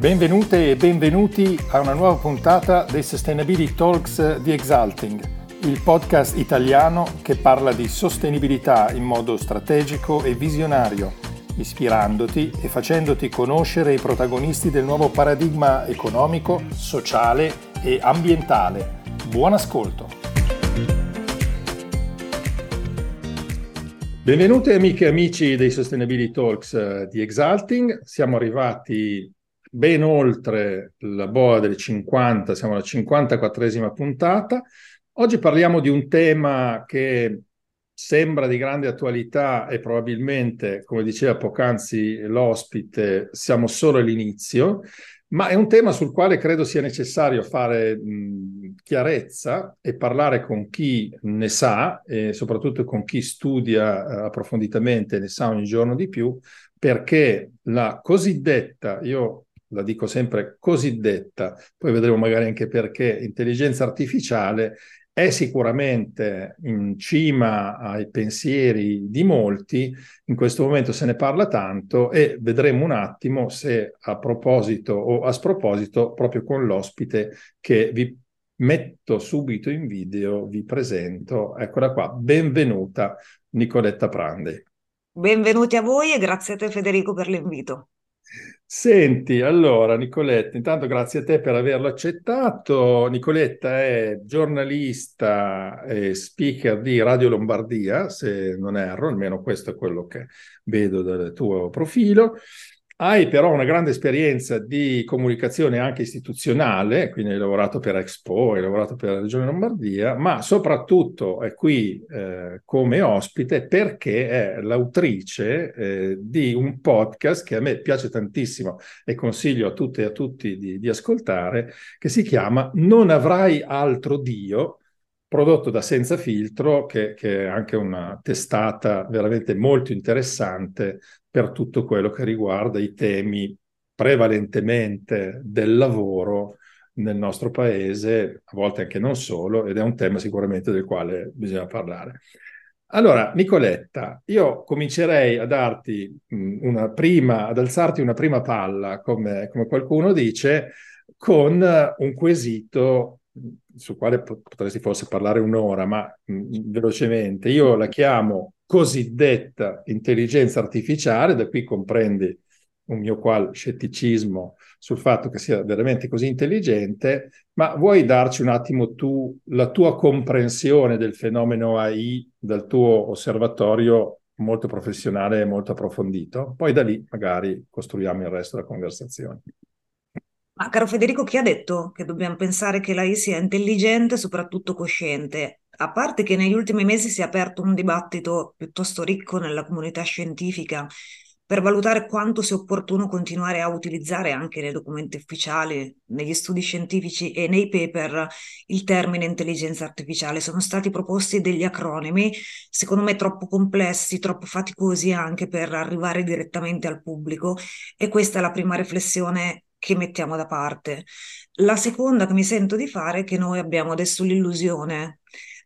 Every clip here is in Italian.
Benvenute e benvenuti a una nuova puntata dei Sustainability Talks di Exalting, il podcast italiano che parla di sostenibilità in modo strategico e visionario, ispirandoti e facendoti conoscere i protagonisti del nuovo paradigma economico, sociale e ambientale. Buon ascolto! Benvenute amiche e amici dei Sustainability Talks eh, di Exalting. Siamo arrivati ben oltre la boa delle 50, siamo alla 54esima puntata. Oggi parliamo di un tema che sembra di grande attualità e probabilmente, come diceva poc'anzi l'ospite, siamo solo all'inizio, ma è un tema sul quale credo sia necessario fare mh, chiarezza e parlare con chi ne sa e soprattutto con chi studia eh, approfonditamente e ne sa ogni giorno di più, perché la cosiddetta, io la dico sempre cosiddetta, poi vedremo magari anche perché, intelligenza artificiale è sicuramente in cima ai pensieri di molti, in questo momento se ne parla tanto e vedremo un attimo se a proposito o a sproposito, proprio con l'ospite che vi metto subito in video, vi presento, eccola qua, benvenuta Nicoletta Prandi. Benvenuti a voi e grazie a te Federico per l'invito. Senti, allora Nicoletta, intanto grazie a te per averlo accettato. Nicoletta è giornalista e speaker di Radio Lombardia, se non erro, almeno questo è quello che vedo dal tuo profilo. Hai però una grande esperienza di comunicazione anche istituzionale, quindi hai lavorato per Expo, hai lavorato per la Regione Lombardia, ma soprattutto è qui eh, come ospite perché è l'autrice eh, di un podcast che a me piace tantissimo e consiglio a tutte e a tutti di, di ascoltare, che si chiama Non avrai altro Dio, prodotto da Senza Filtro, che, che, è anche una testata veramente molto interessante per tutto quello che riguarda i temi prevalentemente del lavoro nel nostro paese, a volte anche non solo, ed è un tema sicuramente del quale bisogna parlare. Allora, Nicoletta, io comincerei a darti una prima, ad alzarti una prima palla, come, come qualcuno dice, con un quesito sul quale potresti forse parlare un'ora, ma mh, velocemente. Io la chiamo cosiddetta intelligenza artificiale, da qui comprendi un mio qual scetticismo sul fatto che sia veramente così intelligente, ma vuoi darci un attimo tu la tua comprensione del fenomeno AI dal tuo osservatorio molto professionale e molto approfondito? Poi da lì magari costruiamo il resto della conversazione. Ma caro Federico, chi ha detto che dobbiamo pensare che l'AI sia intelligente e soprattutto cosciente? A parte che negli ultimi mesi si è aperto un dibattito piuttosto ricco nella comunità scientifica per valutare quanto sia opportuno continuare a utilizzare anche nei documenti ufficiali, negli studi scientifici e nei paper il termine intelligenza artificiale. Sono stati proposti degli acronimi, secondo me troppo complessi, troppo faticosi anche per arrivare direttamente al pubblico e questa è la prima riflessione che mettiamo da parte. La seconda che mi sento di fare è che noi abbiamo adesso l'illusione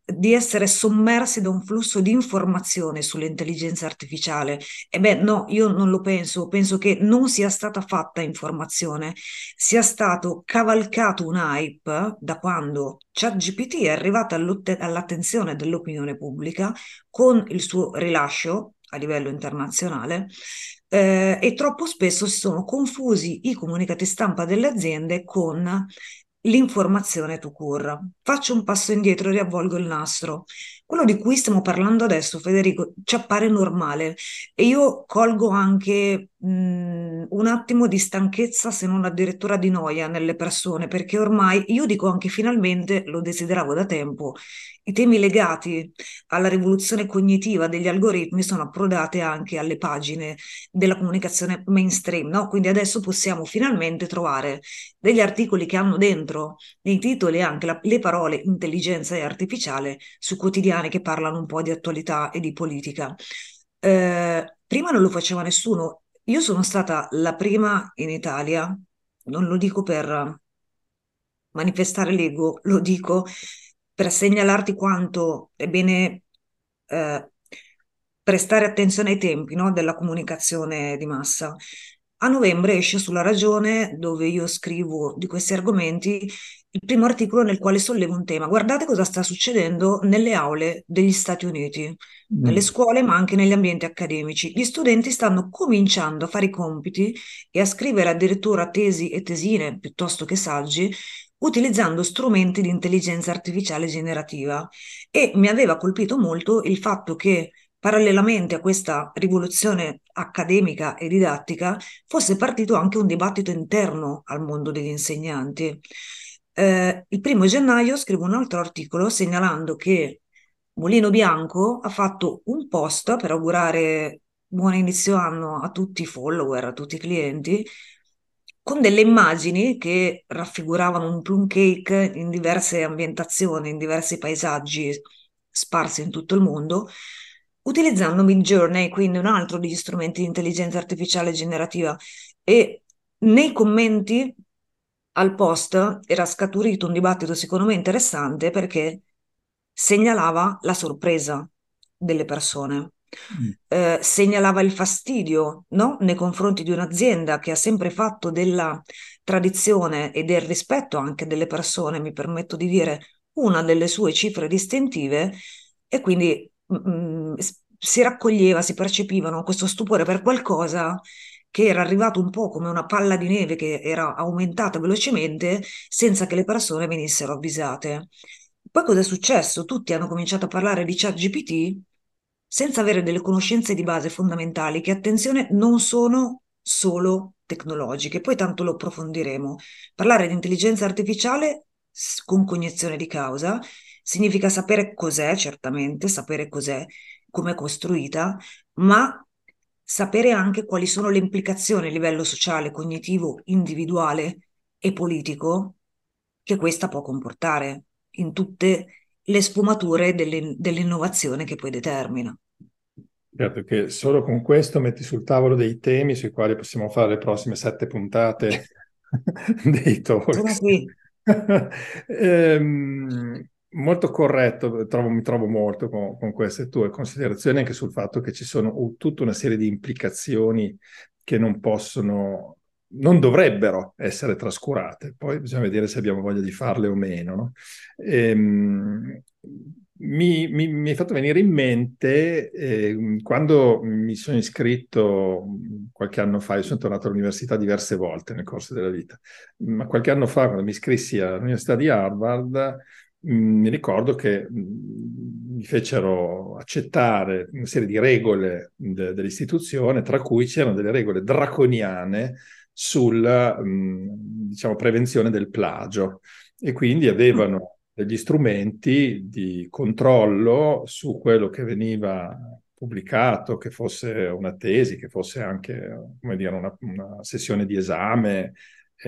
di essere sommersi da un flusso di informazione sull'intelligenza artificiale. E beh, no, io non lo penso, penso che non sia stata fatta informazione, sia stato cavalcato un hype da quando ChatGPT è arrivata all'attenzione dell'opinione pubblica con il suo rilascio a livello internazionale eh, e troppo spesso si sono confusi i comunicati stampa delle aziende con l'informazione to cure. Faccio un passo indietro e riavvolgo il nastro. Quello di cui stiamo parlando adesso, Federico, ci appare normale e io colgo anche mh, un attimo di stanchezza, se non addirittura di noia nelle persone, perché ormai io dico anche finalmente, lo desideravo da tempo, i temi legati alla rivoluzione cognitiva degli algoritmi sono approdati anche alle pagine della comunicazione mainstream, no? Quindi adesso possiamo finalmente trovare degli articoli che hanno dentro nei titoli anche la, le parole intelligenza e artificiale su quotidiani che parlano un po' di attualità e di politica. Eh, prima non lo faceva nessuno. Io sono stata la prima in Italia, non lo dico per manifestare l'ego, lo dico per segnalarti quanto è bene eh, prestare attenzione ai tempi no, della comunicazione di massa. a novembre esce sulla Ragione, dove io scrivo di questi argomenti, il primo articolo nel quale sollevo un tema. Guardate cosa sta succedendo nelle aule degli Stati Uniti, mm. nelle scuole, ma anche negli ambienti accademici. Gli studenti stanno cominciando a fare i compiti e a scrivere addirittura tesi e tesine piuttosto che saggi utilizzando strumenti di intelligenza artificiale generativa. E mi aveva colpito molto il fatto che parallelamente a questa rivoluzione accademica e didattica fosse partito anche un dibattito interno al mondo degli insegnanti. Eh, il primo gennaio scrivo un altro articolo segnalando che Mulino Bianco ha fatto un post per augurare buon inizio anno a tutti i follower, a tutti i clienti, con delle immagini che raffiguravano un plum cake in diverse ambientazioni, in diversi paesaggi sparsi in tutto il mondo, utilizzando Midjourney, quindi un altro degli strumenti di intelligenza artificiale generativa. E nei commenti al post era scaturito un dibattito secondo me interessante perché segnalava la sorpresa delle persone. Mm. Eh, segnalava il fastidio no? nei confronti di un'azienda che ha sempre fatto della tradizione e del rispetto anche delle persone, mi permetto di dire, una delle sue cifre distintive e quindi mh, mm, si raccoglieva, si percepivano questo stupore per qualcosa che era arrivato un po' come una palla di neve che era aumentata velocemente senza che le persone venissero avvisate. Poi cosa è successo? Tutti hanno cominciato a parlare di ChatGPT senza avere delle conoscenze di base fondamentali che, attenzione, non sono solo tecnologiche. Poi tanto lo approfondiremo. Parlare di intelligenza artificiale con cognizione di causa significa sapere cos'è, certamente, sapere cos'è, come è costruita, ma sapere anche quali sono le implicazioni a livello sociale, cognitivo, individuale e politico che questa può comportare in tutte le sfumature delle, dell'innovazione che poi determina. Certo che solo con questo metti sul tavolo dei temi sui quali possiamo fare le prossime sette puntate dei talk. Sono qui. ehm, molto corretto, trovo, mi trovo molto con, con, queste tue considerazioni, anche sul fatto che ci sono tutta una serie di implicazioni che non possono, non dovrebbero essere trascurate. Poi bisogna vedere se abbiamo voglia di farle o meno. No? Ehm, mi, mi, è fatto venire in mente eh, quando mi sono iscritto qualche anno fa, io sono tornato all'università diverse volte nel corso della vita, ma qualche anno fa quando mi iscrissi all'università di Harvard, mi ricordo che mm, mi fecero accettare una serie di regole de- dell'istituzione, tra cui c'erano delle regole draconiane sulla mm, diciamo, prevenzione del plagio. E quindi avevano degli strumenti di controllo su quello che veniva pubblicato, che fosse una tesi, che fosse anche dire, una, una sessione di esame,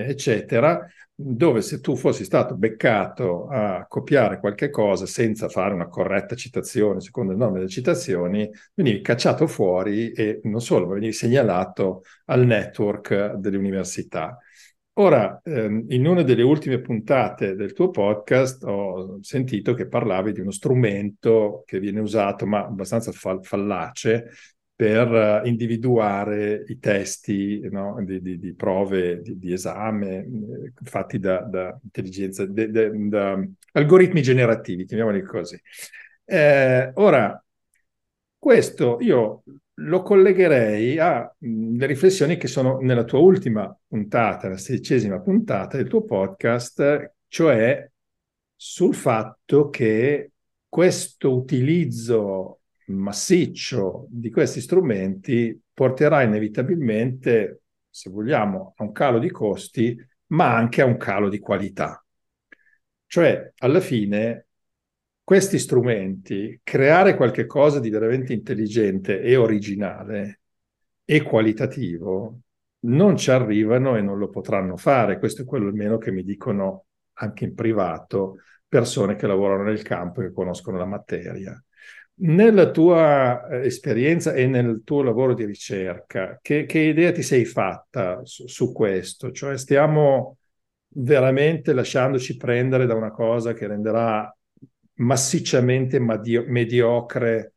eccetera, dove se tu fossi stato beccato a copiare qualche cosa senza fare una corretta citazione secondo il nome delle citazioni, venivi cacciato fuori e non solo, ma venivi segnalato al network delle università. Ora, ehm, in una delle ultime puntate del tuo podcast ho sentito che parlavi di uno strumento che viene usato, ma abbastanza fall- fallace, per uh, individuare i testi no, di, di, di, prove di, di esame eh, fatti da, da intelligenza, de, de, da algoritmi generativi, chiamiamoli così. Eh, ora, questo io lo collegherei alle riflessioni che sono nella tua ultima puntata, la sedicesima puntata del tuo podcast, cioè sul fatto che questo utilizzo massiccio di questi strumenti porterà inevitabilmente, se vogliamo, a un calo di costi, ma anche a un calo di qualità. Cioè, alla fine, questi strumenti, creare qualche cosa di veramente intelligente e originale e qualitativo, non ci arrivano e non lo potranno fare. Questo è quello almeno che mi dicono anche in privato persone che lavorano nel campo e che conoscono la materia. Nella tua eh, esperienza e nel tuo lavoro di ricerca, che, che idea ti sei fatta su, su, questo? Cioè stiamo veramente lasciandoci prendere da una cosa che renderà massicciamente madio- mediocre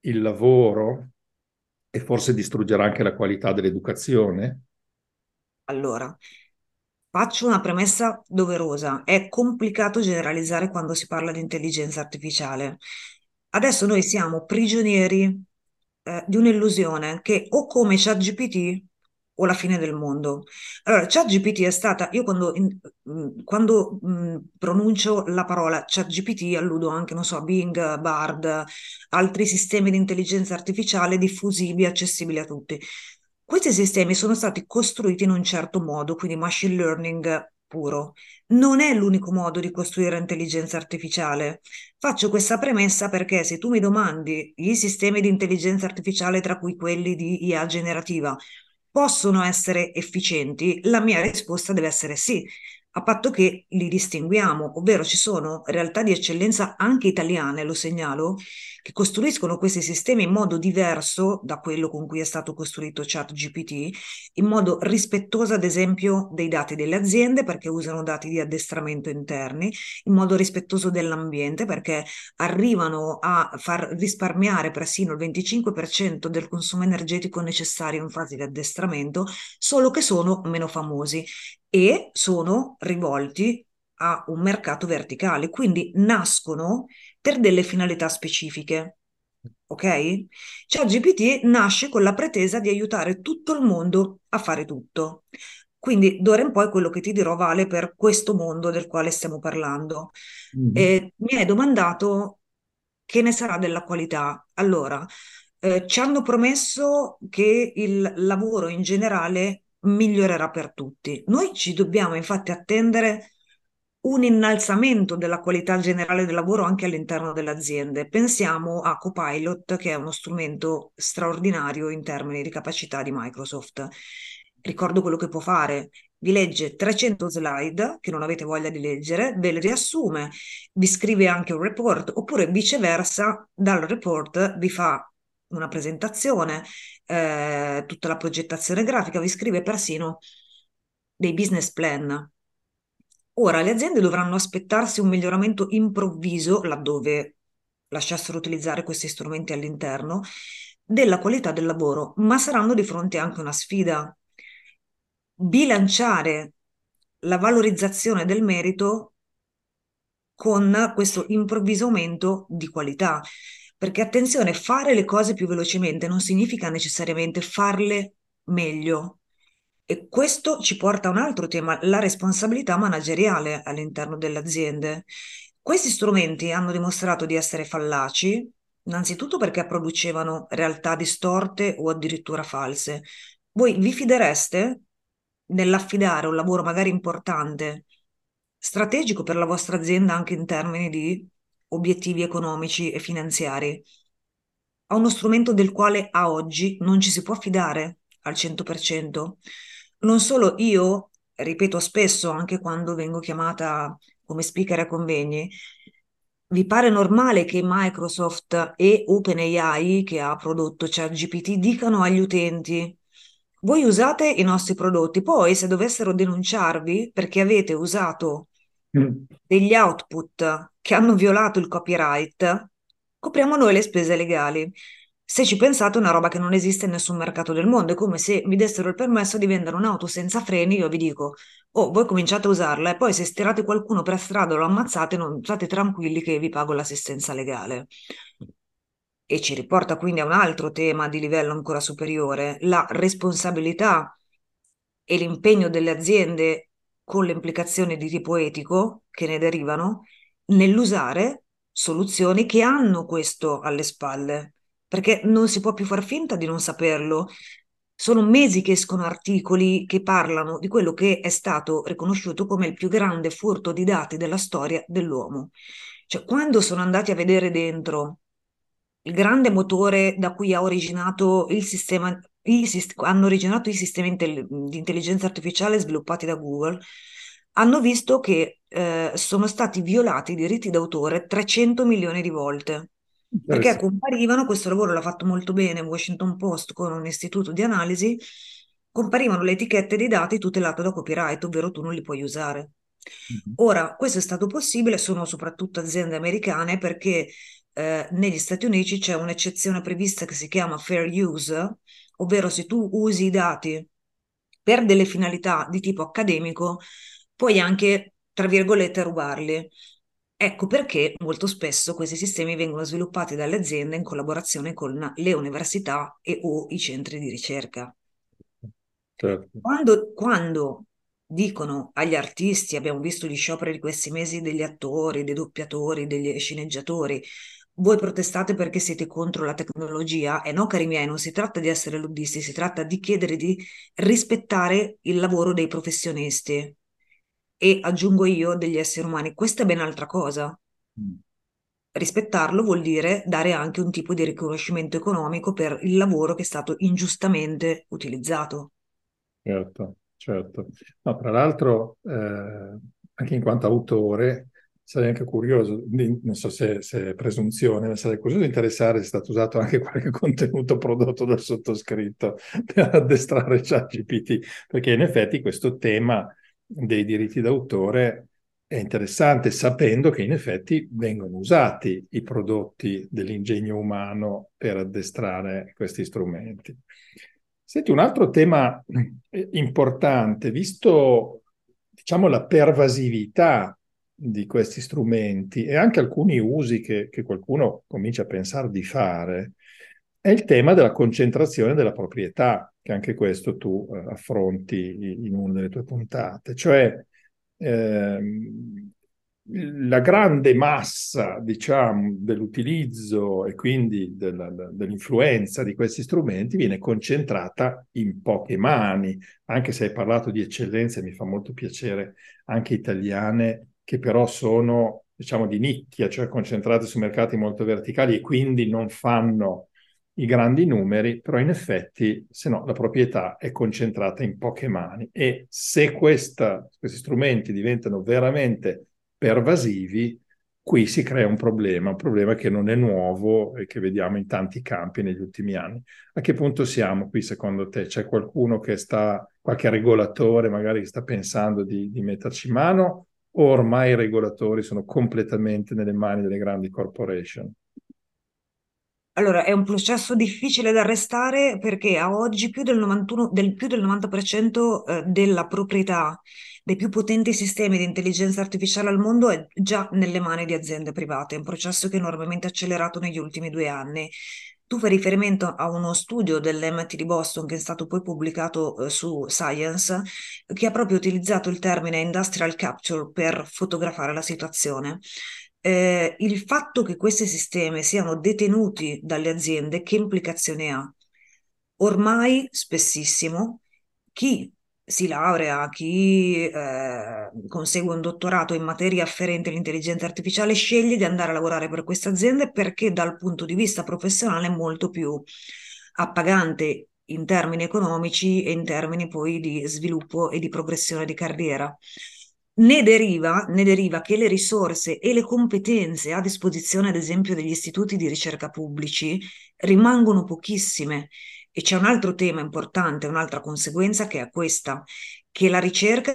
il lavoro e forse distruggerà anche la qualità dell'educazione? Allora, faccio una premessa doverosa. È complicato generalizzare quando si parla di intelligenza artificiale. Adesso noi siamo prigionieri eh, di un'illusione che o come ChatGPT o la fine del mondo. Allora, ChatGPT è stata, io quando, in, mm, quando mh, mm, pronuncio la parola ChatGPT alludo anche, non so, a Bing, Bard, altri sistemi di intelligenza artificiale diffusibili, accessibili a tutti. Questi sistemi sono stati costruiti in un certo modo, quindi machine learning puro. Non è l'unico modo di costruire intelligenza artificiale. Faccio questa premessa perché se tu mi domandi i sistemi di intelligenza artificiale, tra cui quelli di IA generativa, possono essere efficienti? La mia risposta deve essere sì, a patto che li distinguiamo, ovvero ci sono realtà di eccellenza anche italiane, lo segnalo, che costruiscono questi sistemi in modo diverso da quello con cui è stato costruito ChatGPT, in modo rispettoso ad esempio dei dati delle aziende perché usano dati di addestramento interni, in modo rispettoso dell'ambiente perché arrivano a far risparmiare persino il 25% del consumo energetico necessario in fase di addestramento, solo che sono meno famosi e sono rivolti a un mercato verticale, quindi nascono per delle finalità specifiche. Ok? Cioè GPT nasce con la pretesa di aiutare tutto il mondo a fare tutto. Quindi d'ora in poi quello che ti dirò vale per questo mondo del quale stiamo parlando. Mm-hmm. E mi hai domandato che ne sarà della qualità. Allora, eh, ci hanno promesso che il lavoro in generale migliorerà per tutti. Noi ci dobbiamo infatti attendere un innalzamento della qualità generale del lavoro anche all'interno delle aziende. Pensiamo a Copilot, che è uno strumento straordinario in termini di capacità di Microsoft. Ricordo quello che può fare. Vi legge 300 slide che non avete voglia di leggere, ve le riassume, vi scrive anche un report, oppure viceversa, dal report vi fa una presentazione, eh, tutta la progettazione grafica, vi scrive persino dei business plan Ora, le aziende dovranno aspettarsi un miglioramento improvviso, laddove lasciassero utilizzare questi strumenti all'interno, della qualità del lavoro, ma saranno di fronte anche una sfida. Bilanciare la valorizzazione del merito con questo improvviso aumento di qualità. Perché attenzione, fare le cose più velocemente non significa necessariamente farle meglio. E questo ci porta a un altro tema, la responsabilità manageriale all'interno delle aziende. Questi strumenti hanno dimostrato di essere fallaci, innanzitutto perché producevano realtà distorte o addirittura false. Voi vi fidereste nell'affidare un lavoro magari importante, strategico per la vostra azienda anche in termini di obiettivi economici e finanziari, a uno strumento del quale a oggi non ci si può fidare al 100%? Non solo io, ripeto spesso anche quando vengo chiamata come speaker a convegni, vi pare normale che Microsoft e OpenAI, che ha prodotto ChatGPT, dicano agli utenti voi usate i nostri prodotti, poi se dovessero denunciarvi perché avete usato. Degli output che hanno violato il copyright, copriamo noi le spese legali. Se ci pensate è una roba che non esiste in nessun mercato del mondo, è come se mi dessero il permesso di vendere un'auto senza freni, io vi dico, oh, voi cominciate a usarla e poi se stirate qualcuno per strada o lo ammazzate, non state tranquilli che vi pago l'assistenza legale. E ci riporta quindi a un altro tema di livello ancora superiore, la responsabilità e l'impegno delle aziende con le implicazioni di tipo etico che ne derivano nell'usare soluzioni che hanno questo alle spalle perché non si può più far finta di non saperlo. Sono mesi che escono articoli che parlano di quello che è stato riconosciuto come il più grande furto di dati della storia dell'uomo. Cioè, quando sono andati a vedere dentro il grande motore da cui ha originato il sistema, i, hanno originato i sistemi di intelligenza artificiale sviluppati da Google, hanno visto che eh, sono stati violati i diritti d'autore 300 milioni di volte perché comparivano, questo lavoro l'ha fatto molto bene Washington Post con un istituto di analisi, comparivano le etichette dei dati tutelate da copyright, ovvero tu non li puoi usare. Mm-hmm. Ora, questo è stato possibile, sono soprattutto aziende americane perché eh, negli Stati Uniti c'è un'eccezione prevista che si chiama fair use, ovvero se tu usi i dati per delle finalità di tipo accademico, puoi anche, tra virgolette, rubarli. Ecco perché molto spesso questi sistemi vengono sviluppati dalle aziende in collaborazione con le università e o i centri di ricerca. Certo. Quando, quando dicono agli artisti, abbiamo visto gli scioperi di questi mesi degli attori, dei doppiatori, degli sceneggiatori, voi protestate perché siete contro la tecnologia e no, cari miei, non si tratta di essere luddisti, si tratta di chiedere di rispettare il lavoro dei professionisti e aggiungo io degli esseri umani. Questa è ben altra cosa. Mm. Rispettarlo vuol dire dare anche un tipo di riconoscimento economico per il lavoro che è stato ingiustamente utilizzato. Certo, certo. No, tra l'altro, eh, anche in quanto autore, sarei anche curioso, non so se, se è presunzione, ma sarei curioso di interessare se è stato usato anche qualche contenuto prodotto dal sottoscritto per addestrare ChatGPT, perché in effetti questo tema dei diritti d'autore è interessante sapendo che in effetti vengono usati i prodotti dell'ingegno umano per addestrare questi strumenti. Senti, un altro tema eh, importante, visto diciamo la pervasività di questi strumenti e anche alcuni usi che, che qualcuno comincia a pensare di fare, è il tema della concentrazione della proprietà, che anche questo tu eh, affronti in una delle tue puntate, cioè ehm, la grande massa, diciamo, dell'utilizzo e quindi della, dell'influenza di questi strumenti viene concentrata in poche mani, anche se hai parlato di eccellenze, mi fa molto piacere, anche italiane, che però sono, diciamo, di nicchia, cioè concentrate su mercati molto verticali e quindi non fanno i grandi numeri, però in effetti, se no, la proprietà è concentrata in poche mani e se questa, questi strumenti diventano veramente pervasivi, qui si crea un problema, un problema che non è nuovo e che vediamo in tanti campi negli ultimi anni. A che punto siamo qui secondo te? C'è qualcuno che sta, qualche regolatore magari che sta pensando di, di metterci mano ormai i regolatori sono completamente nelle mani delle grandi corporation? Allora, è un processo difficile da arrestare perché a oggi più del, 91, del, più del 90% eh, della proprietà dei più potenti sistemi di intelligenza artificiale al mondo è già nelle mani di aziende private. È un processo che è enormemente accelerato negli ultimi due anni. Tu fai riferimento a uno studio dell'MIT di Boston che è stato poi pubblicato eh, su Science, che ha proprio utilizzato il termine industrial capture per fotografare la situazione. Eh, il fatto che questi sistemi siano detenuti dalle aziende, che implicazione ha? Ormai spessissimo chi si laurea, chi eh, consegue un dottorato in materia afferente all'intelligenza artificiale sceglie di andare a lavorare per queste aziende perché dal punto di vista professionale è molto più appagante in termini economici e in termini poi di sviluppo e di progressione di carriera. Ne deriva, ne deriva che le risorse e le competenze a disposizione, ad esempio, degli istituti di ricerca pubblici rimangono pochissime e c'è un altro tema importante, un'altra conseguenza che è questa, che la ricerca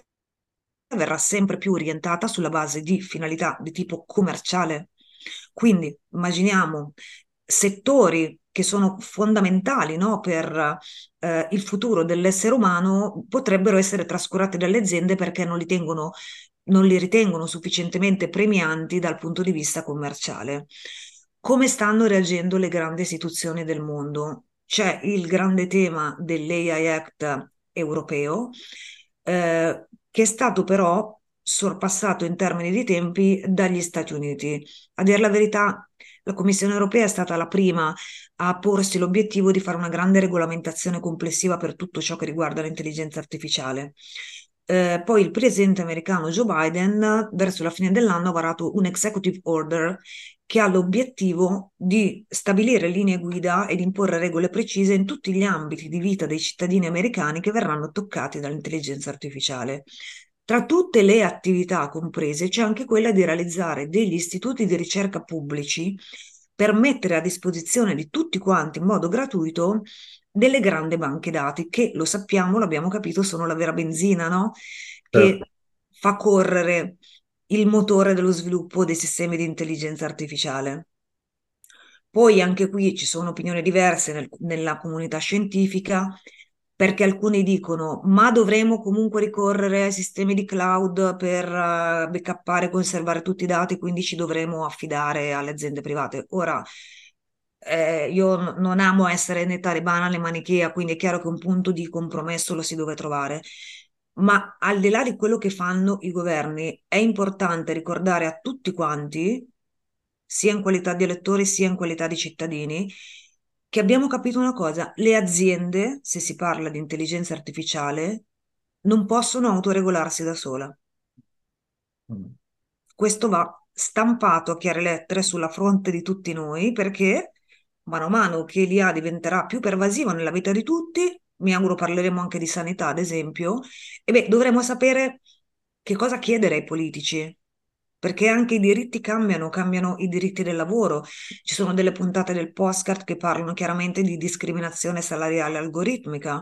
verrà sempre più orientata sulla base di finalità di tipo commerciale. Quindi immaginiamo settori che sono fondamentali no, per eh, il futuro dell'essere umano potrebbero essere trascurati dalle aziende perché non li, tengono, non li ritengono sufficientemente premianti dal punto di vista commerciale. Come stanno reagendo le grandi istituzioni del mondo? C'è il grande tema dell'AI Act europeo, eh, che è stato però sorpassato in termini di tempi dagli Stati Uniti. A dire la verità, la Commissione europea è stata la prima a porsi l'obiettivo di fare una grande regolamentazione complessiva per tutto ciò che riguarda l'intelligenza artificiale. Eh, poi il presidente americano Joe Biden, verso la fine dell'anno, ha varato un executive order che ha l'obiettivo di stabilire linee guida ed imporre regole precise in tutti gli ambiti di vita dei cittadini americani che verranno toccati dall'intelligenza artificiale. Tra tutte le attività comprese c'è anche quella di realizzare degli istituti di ricerca pubblici per mettere a disposizione di tutti quanti in modo gratuito delle grandi banche dati che, lo sappiamo, l'abbiamo capito, sono la vera benzina, no? Che certo. fa correre il motore dello sviluppo dei sistemi di intelligenza artificiale. Poi anche qui ci sono opinioni diverse nel, nella comunità scientifica. perché alcuni dicono ma dovremo comunque ricorrere ai sistemi di cloud per uh, backuppare e conservare tutti i dati, quindi ci dovremo affidare alle aziende private. Ora, eh, io non amo essere né talebana né manichea, quindi è chiaro che un punto di compromesso lo si deve trovare. Ma al di là di quello che fanno i governi, è importante ricordare a tutti quanti, sia in qualità di elettori sia in qualità di cittadini, che abbiamo capito una cosa, le aziende, se si parla di intelligenza artificiale, non possono autoregolarsi da sola. Mm. Questo va stampato a chiare lettere sulla fronte di tutti noi perché mano a mano che l'IA diventerà più pervasiva nella vita di tutti, mi auguro parleremo anche di sanità, ad esempio, e beh, dovremo sapere che cosa chiedere ai politici, perché anche i diritti cambiano, cambiano i diritti del lavoro. Ci sono delle puntate del postcard che parlano chiaramente di discriminazione salariale algoritmica.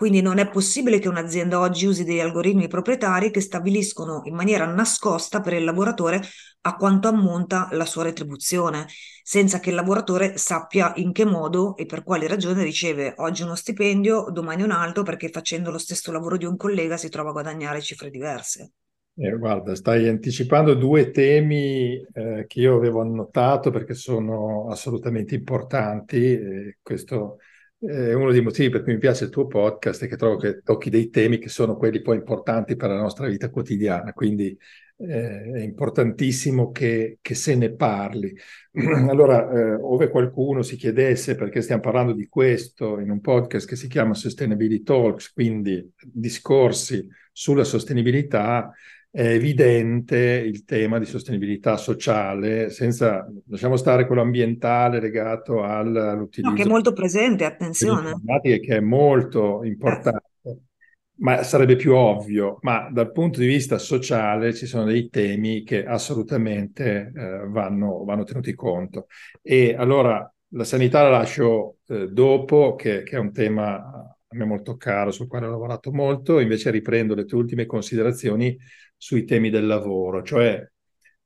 Quindi non è possibile che un'azienda oggi usi degli algoritmi proprietari che stabiliscono in maniera nascosta per il lavoratore a quanto ammonta la sua retribuzione, senza che il lavoratore sappia in che modo e per quali ragioni riceve oggi uno stipendio, domani un altro, perché facendo lo stesso lavoro di un collega si trova a guadagnare cifre diverse. Eh, guarda, stai anticipando due temi eh, che io avevo annotato perché sono assolutamente importanti. Eh, questo è uno dei motivi per cui mi piace il tuo podcast, è che trovo che tocchi dei temi che sono quelli poi importanti per la nostra vita quotidiana. Quindi eh, è importantissimo che, che, se ne parli. Allora, eh, ove qualcuno si chiedesse perché stiamo parlando di questo in un podcast che si chiama Sustainability Talks, quindi discorsi sulla sostenibilità, è evidente il tema di sostenibilità sociale, senza, lasciamo stare quello ambientale legato all'utilizzo. No, che è molto presente, attenzione. Che è molto importante, eh. ma sarebbe più ovvio. Ma dal punto di vista sociale ci sono dei temi che assolutamente eh, vanno, vanno, tenuti conto. E allora la sanità la lascio eh, dopo, che, che è un tema a me molto caro, sul quale ho lavorato molto, invece riprendo le tue ultime considerazioni sui temi del lavoro, cioè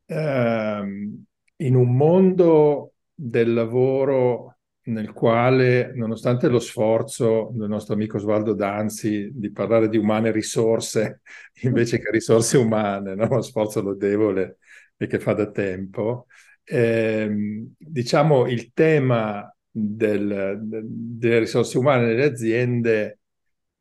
ehm, in un mondo del lavoro nel quale, nonostante lo sforzo del nostro amico Osvaldo Danzi di parlare di umane risorse invece che risorse umane, no? uno sforzo lodevole e che fa da tempo, ehm, diciamo il tema del, del, delle risorse umane nelle aziende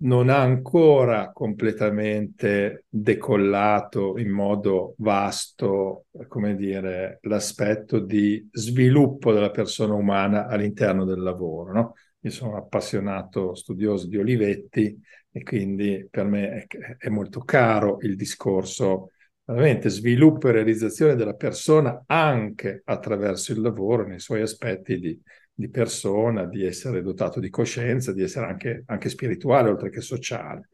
non ha ancora completamente decollato in modo vasto, come dire, l'aspetto di sviluppo della persona umana all'interno del lavoro. No? Io sono appassionato studioso di Olivetti e quindi per me è, è molto caro il discorso veramente sviluppo e realizzazione della persona anche attraverso il lavoro nei suoi aspetti di di persona, di essere dotato di coscienza, di essere anche, anche spirituale oltre che sociale.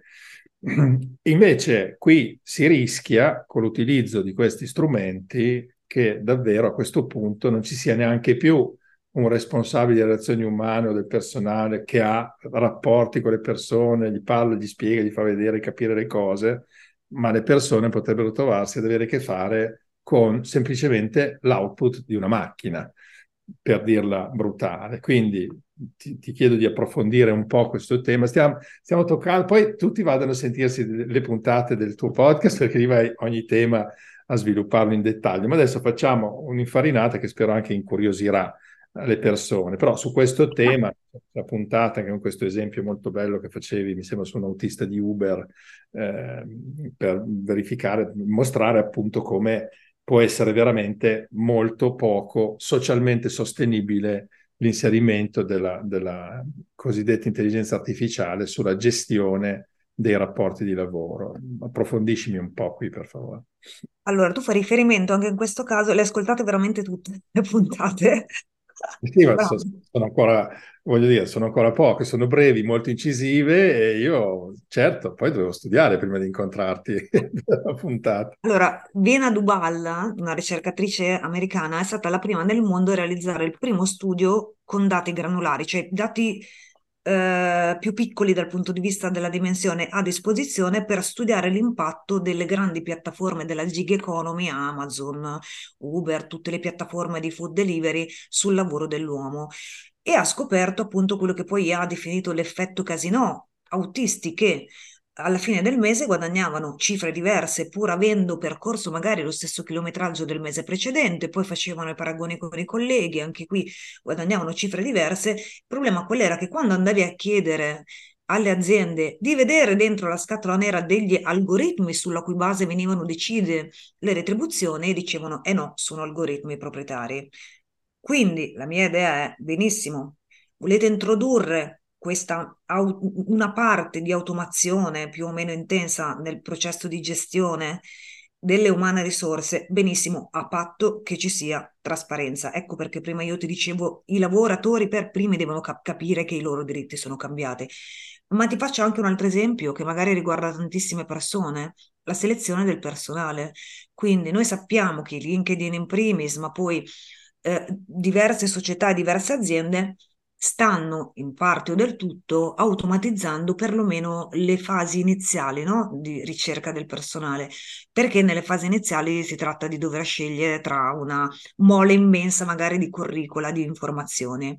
Invece qui si rischia con l'utilizzo di questi strumenti che davvero a questo punto non ci sia neanche più un responsabile delle relazioni umane o del personale che ha rapporti con le persone, gli parla, gli spiega, gli fa vedere, capire le cose, ma le persone potrebbero trovarsi ad avere a che fare con semplicemente l'output di una macchina per dirla brutale. Quindi ti, ti, chiedo di approfondire un po' questo tema. Stiamo, stiamo, toccando, poi tutti vadano a sentirsi le puntate del tuo podcast perché lì vai ogni tema a svilupparlo in dettaglio. Ma adesso facciamo un'infarinata che spero anche incuriosirà le persone. Però su questo tema, la puntata, che con questo esempio molto bello che facevi, mi sembra su un autista di Uber, eh, per verificare, mostrare appunto come può essere veramente molto poco socialmente sostenibile l'inserimento della, della cosiddetta intelligenza artificiale sulla gestione dei rapporti di lavoro. Approfondiscimi un po' qui, per favore. Allora, tu fai riferimento anche in questo caso, le ascoltate veramente tutte le puntate? Sì, ma sono, sono ancora, voglio dire, sono ancora poche, sono brevi, molto incisive e io, certo, poi dovevo studiare prima di incontrarti la puntata. Allora, Vena Dubal, una ricercatrice americana, è stata la prima nel mondo a realizzare il primo studio con dati granulari, cioè dati eh, più piccoli dal punto di vista della dimensione a disposizione per studiare l'impatto delle grandi piattaforme della gig economy, Amazon, Uber, tutte le piattaforme di food delivery sul lavoro dell'uomo. E ha scoperto appunto quello che poi ha definito l'effetto casino autisti che alla fine del mese guadagnavano cifre diverse pur avendo percorso magari lo stesso chilometraggio del mese precedente, poi facevano i paragoni con i colleghi, anche qui guadagnavano cifre diverse. Il problema qual era che quando andavi a chiedere alle aziende di vedere dentro la scatola nera degli algoritmi sulla cui base venivano decise le retribuzioni, dicevano eh no, sono algoritmi proprietari. Quindi la mia idea è benissimo, volete introdurre questa una parte di automazione più o meno intensa nel processo di gestione delle umane risorse, benissimo, a patto che ci sia trasparenza. Ecco perché prima io ti dicevo, i lavoratori per primi devono cap- capire che i loro diritti sono cambiati. Ma ti faccio anche un altro esempio che magari riguarda tantissime persone, la selezione del personale. Quindi noi sappiamo che LinkedIn in primis, ma poi eh, diverse società e diverse aziende stanno in parte o del tutto automatizzando perlomeno le fasi iniziali no? di ricerca del personale, perché nelle fasi iniziali si tratta di dover scegliere tra una mole immensa magari di curricula, di informazioni.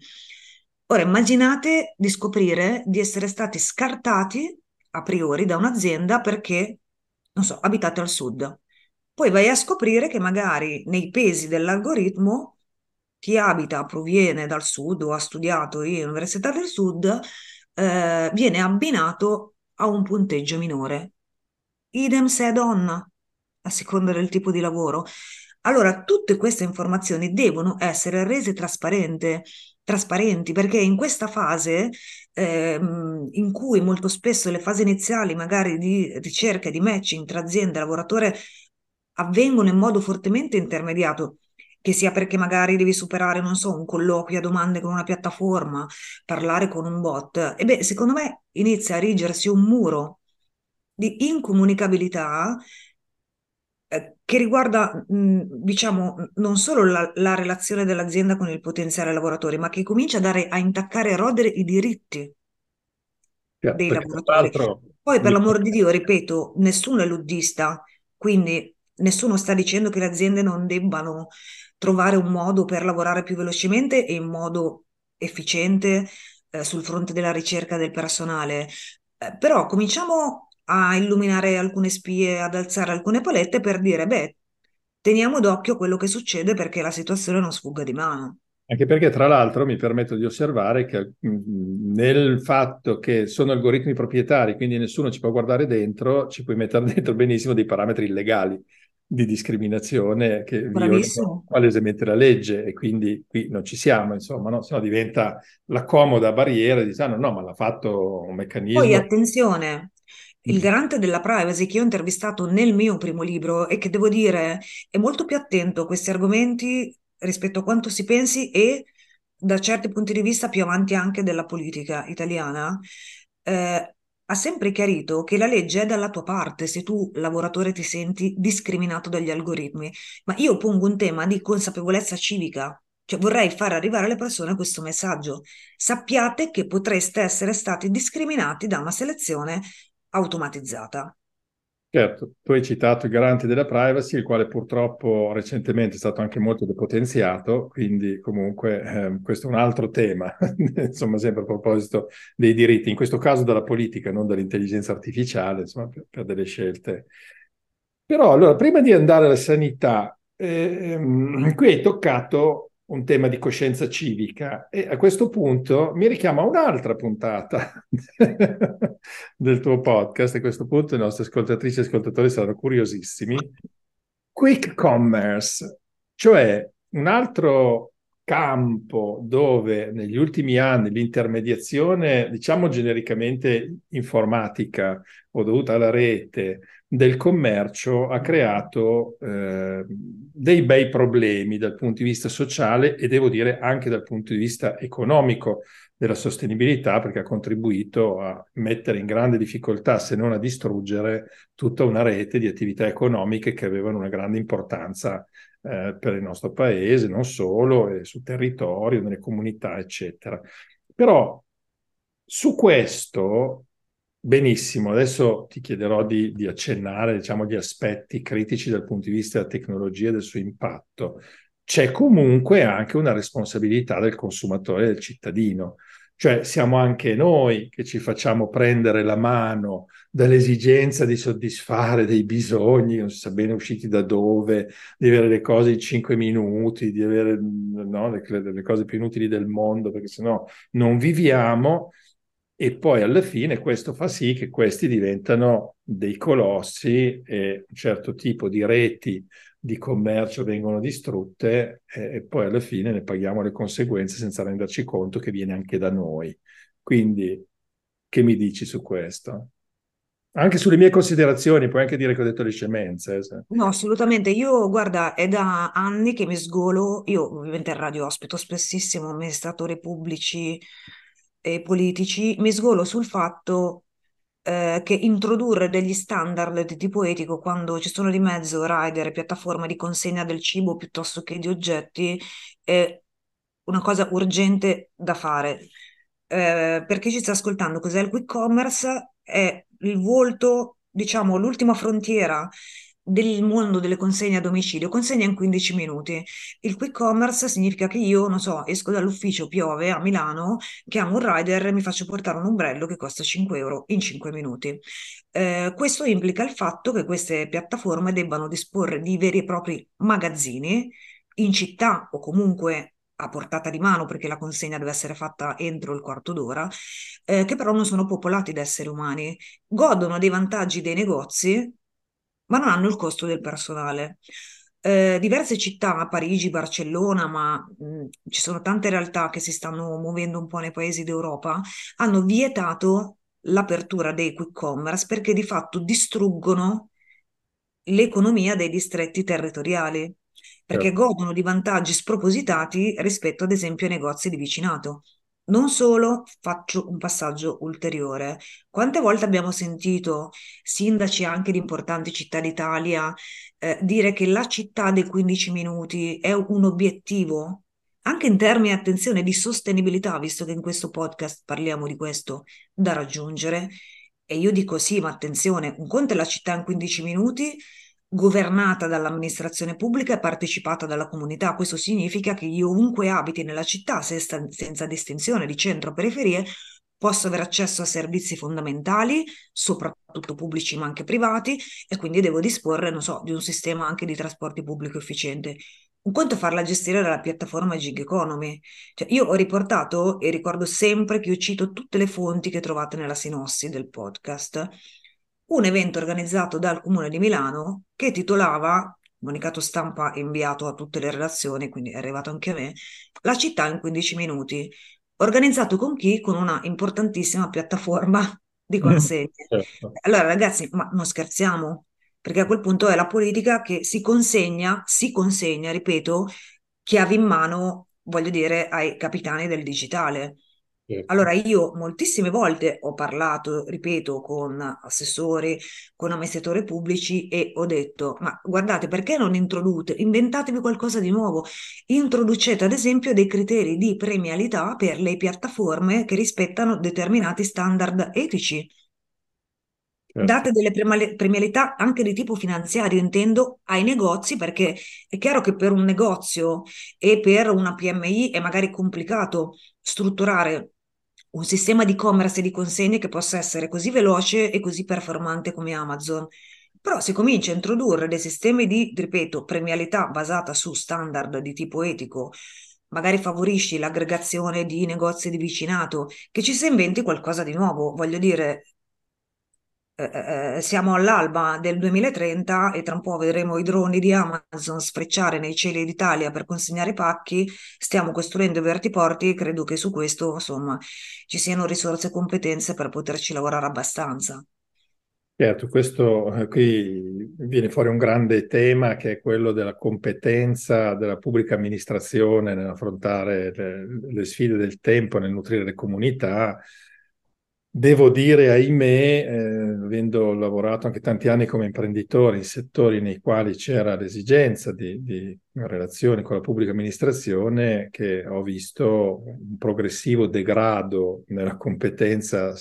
Ora immaginate di scoprire di essere stati scartati a priori da un'azienda perché, non so, abitate al sud. Poi vai a scoprire che magari nei pesi dell'algoritmo chi abita, proviene dal sud o ha studiato in Università del Sud, eh, viene abbinato a un punteggio minore. Idem se è donna, a seconda del tipo di lavoro. Allora, tutte queste informazioni devono essere rese trasparenti, perché in questa fase, ehm, in cui molto spesso le fasi iniziali, magari di ricerca, di matching tra azienda e lavoratore, avvengono in modo fortemente intermediato, che sia perché magari devi superare, non so, un colloquio a domande con una piattaforma, parlare con un bot, e beh, secondo me inizia a rigersi un muro di incomunicabilità eh, che riguarda, mh, diciamo, non solo la, la, relazione dell'azienda con il potenziale lavoratore, ma che comincia a dare, a intaccare e rodere i diritti yeah, dei lavoratori. Poi, per l'amor di Dio, ripeto, nessuno è luddista, quindi nessuno sta dicendo che le aziende non debbano trovare un modo per lavorare più velocemente e in modo efficiente eh, sul fronte della ricerca del personale. Eh, però cominciamo a illuminare alcune spie, ad alzare alcune palette per dire, beh, teniamo d'occhio quello che succede perché la situazione non sfugga di mano. Anche perché, tra l'altro, mi permetto di osservare che mm, nel fatto che sono algoritmi proprietari, quindi nessuno ci può guardare dentro, ci puoi mettere dentro benissimo dei parametri illegali di discriminazione che violano palesemente la legge e quindi qui non ci siamo, insomma, no? se no diventa la comoda barriera di ah, no, ma l'ha fatto un meccanismo. Poi attenzione, il garante della privacy che ho intervistato nel mio primo libro e che devo dire è molto più attento a questi argomenti rispetto a quanto si pensi e da certi punti di vista più avanti anche della politica italiana, eh, ha sempre chiarito che la legge è dalla tua parte se tu, lavoratore, ti senti discriminato dagli algoritmi. Ma io pongo un tema di consapevolezza civica, cioè vorrei far arrivare alle persone questo messaggio. Sappiate che potreste essere stati discriminati da una selezione automatizzata. Certo, tu hai citato i garanti della privacy, il quale purtroppo recentemente è stato anche molto depotenziato, quindi comunque eh, questo è un altro tema, insomma sempre a proposito dei diritti, in questo caso dalla politica, non dall'intelligenza artificiale, insomma per, per delle scelte. Però allora, prima di andare alla sanità, eh, qui hai toccato un tema di coscienza civica e a questo punto mi richiama un'altra puntata del tuo podcast. A questo punto i nostri ascoltatrici e ascoltatori saranno curiosissimi. Quick commerce, cioè un altro campo dove negli ultimi anni l'intermediazione, diciamo genericamente informatica o dovuta alla rete, del commercio ha creato eh, dei bei problemi dal punto di vista sociale e devo dire anche dal punto di vista economico della sostenibilità perché ha contribuito a mettere in grande difficoltà, se non a distruggere, tutta una rete di attività economiche che avevano una grande importanza eh, per il nostro paese, non solo, e sul territorio, nelle comunità, eccetera. Però su questo Benissimo, adesso ti chiederò di, di accennare diciamo, gli aspetti critici dal punto di vista della tecnologia e del suo impatto. C'è comunque anche una responsabilità del consumatore del cittadino. Cioè siamo anche noi che ci facciamo prendere la mano dall'esigenza di soddisfare dei bisogni, non si sa bene usciti da dove, di avere le cose in cinque minuti, di avere no, le, le, cose più inutili del mondo, perché sennò non viviamo. E poi alla fine questo fa sì che questi diventano dei colossi e un certo tipo di reti di commercio vengono distrutte e, e poi alla fine ne paghiamo le conseguenze senza renderci conto che viene anche da noi. Quindi, che mi dici su questo? Anche sulle mie considerazioni, puoi anche dire che ho detto le scemenze. Eh, no, assolutamente. Io, guarda, è da anni che mi sgolo. Io, ovviamente, in radio ospito spessissimo amministratori pubblici e politici. Mi sgolo sul fatto eh, che introdurre degli standard di tipo etico quando ci sono di mezzo rider e piattaforme di consegna del cibo piuttosto che di oggetti è una cosa urgente da fare. Eh, per chi ci sta ascoltando, cos'è il quick commerce? È il volto, diciamo, l'ultima frontiera del mondo delle consegne a domicilio, consegna in 15 minuti. Il quick commerce significa che io, non so, esco dall'ufficio, piove a Milano, chiamo un rider e mi faccio portare un ombrello che costa 5 euro in 5 minuti. Eh, questo implica il fatto che queste piattaforme debbano disporre di veri e propri magazzini in città o comunque a portata di mano perché la consegna deve essere fatta entro il quarto d'ora, eh, che però non sono popolati da esseri umani, godono dei vantaggi dei negozi ma non hanno il costo del personale. Eh, diverse città, Parigi, Barcellona, ma mh, ci sono tante realtà che si stanno muovendo un po' nei paesi d'Europa, hanno vietato l'apertura dei quick commerce perché di fatto distruggono l'economia dei distretti territoriali, perché certo. godono di vantaggi spropositati rispetto ad esempio ai negozi di vicinato. Non solo, faccio un passaggio ulteriore. Quante volte abbiamo sentito sindaci anche di importanti città d'Italia eh, dire che la città dei 15 minuti è un obiettivo, anche in termini, attenzione, di sostenibilità, visto che in questo podcast parliamo di questo, da raggiungere? E io dico sì, ma attenzione, un conto è la città in 15 minuti governata dall'amministrazione pubblica e partecipata dalla comunità. Questo significa che io ovunque abiti nella città, senza distinzione di centro o periferie, posso avere accesso a servizi fondamentali, soprattutto pubblici ma anche privati, e quindi devo disporre, non so, di un sistema anche di trasporti pubblico efficiente. Un conto farla gestire dalla piattaforma Gig Economy. Cioè, io ho riportato e ricordo sempre che io cito tutte le fonti che trovate nella sinossi del podcast un evento organizzato dal Comune di Milano che titolava, comunicato stampa inviato a tutte le relazioni, quindi è arrivato anche a me, La città in 15 minuti, organizzato con chi? Con una importantissima piattaforma di mm, consegne. Certo. Allora ragazzi, ma non scherziamo, perché a quel punto è la politica che si consegna, si consegna, ripeto, chiavi in mano, voglio dire, ai capitani del digitale. Allora io moltissime volte ho parlato, ripeto, con assessori, con amministratori pubblici e ho detto, ma guardate, perché non introdute, inventatevi qualcosa di nuovo, introducete ad esempio dei criteri di premialità per le piattaforme che rispettano determinati standard etici. Certo. Date delle premialità anche di tipo finanziario, intendo, ai negozi, perché è chiaro che per un negozio e per una PMI è magari complicato strutturare un sistema di e-commerce e di consegne che possa essere così veloce e così performante come Amazon. Però si comincia a introdurre dei sistemi di, ripeto, premialità basata su standard di tipo etico, magari favorisci l'aggregazione di negozi di vicinato, che ci si inventi qualcosa di nuovo. Voglio dire, eh, eh, siamo all'alba del 2030 e tra un po' vedremo i droni di Amazon sfrecciare nei cieli d'Italia per consegnare pacchi, stiamo costruendo i vertiporti e credo che su questo insomma ci siano risorse e competenze per poterci lavorare abbastanza. Certo, questo eh, qui viene fuori un grande tema che è quello della competenza della pubblica amministrazione nell'affrontare le, le sfide del tempo, nel nutrire le comunità, Devo dire, ahimè, eh, avendo lavorato anche tanti anni come imprenditore in settori nei quali c'era l'esigenza di, di relazioni con la pubblica amministrazione, che ho visto un progressivo degrado nella competenza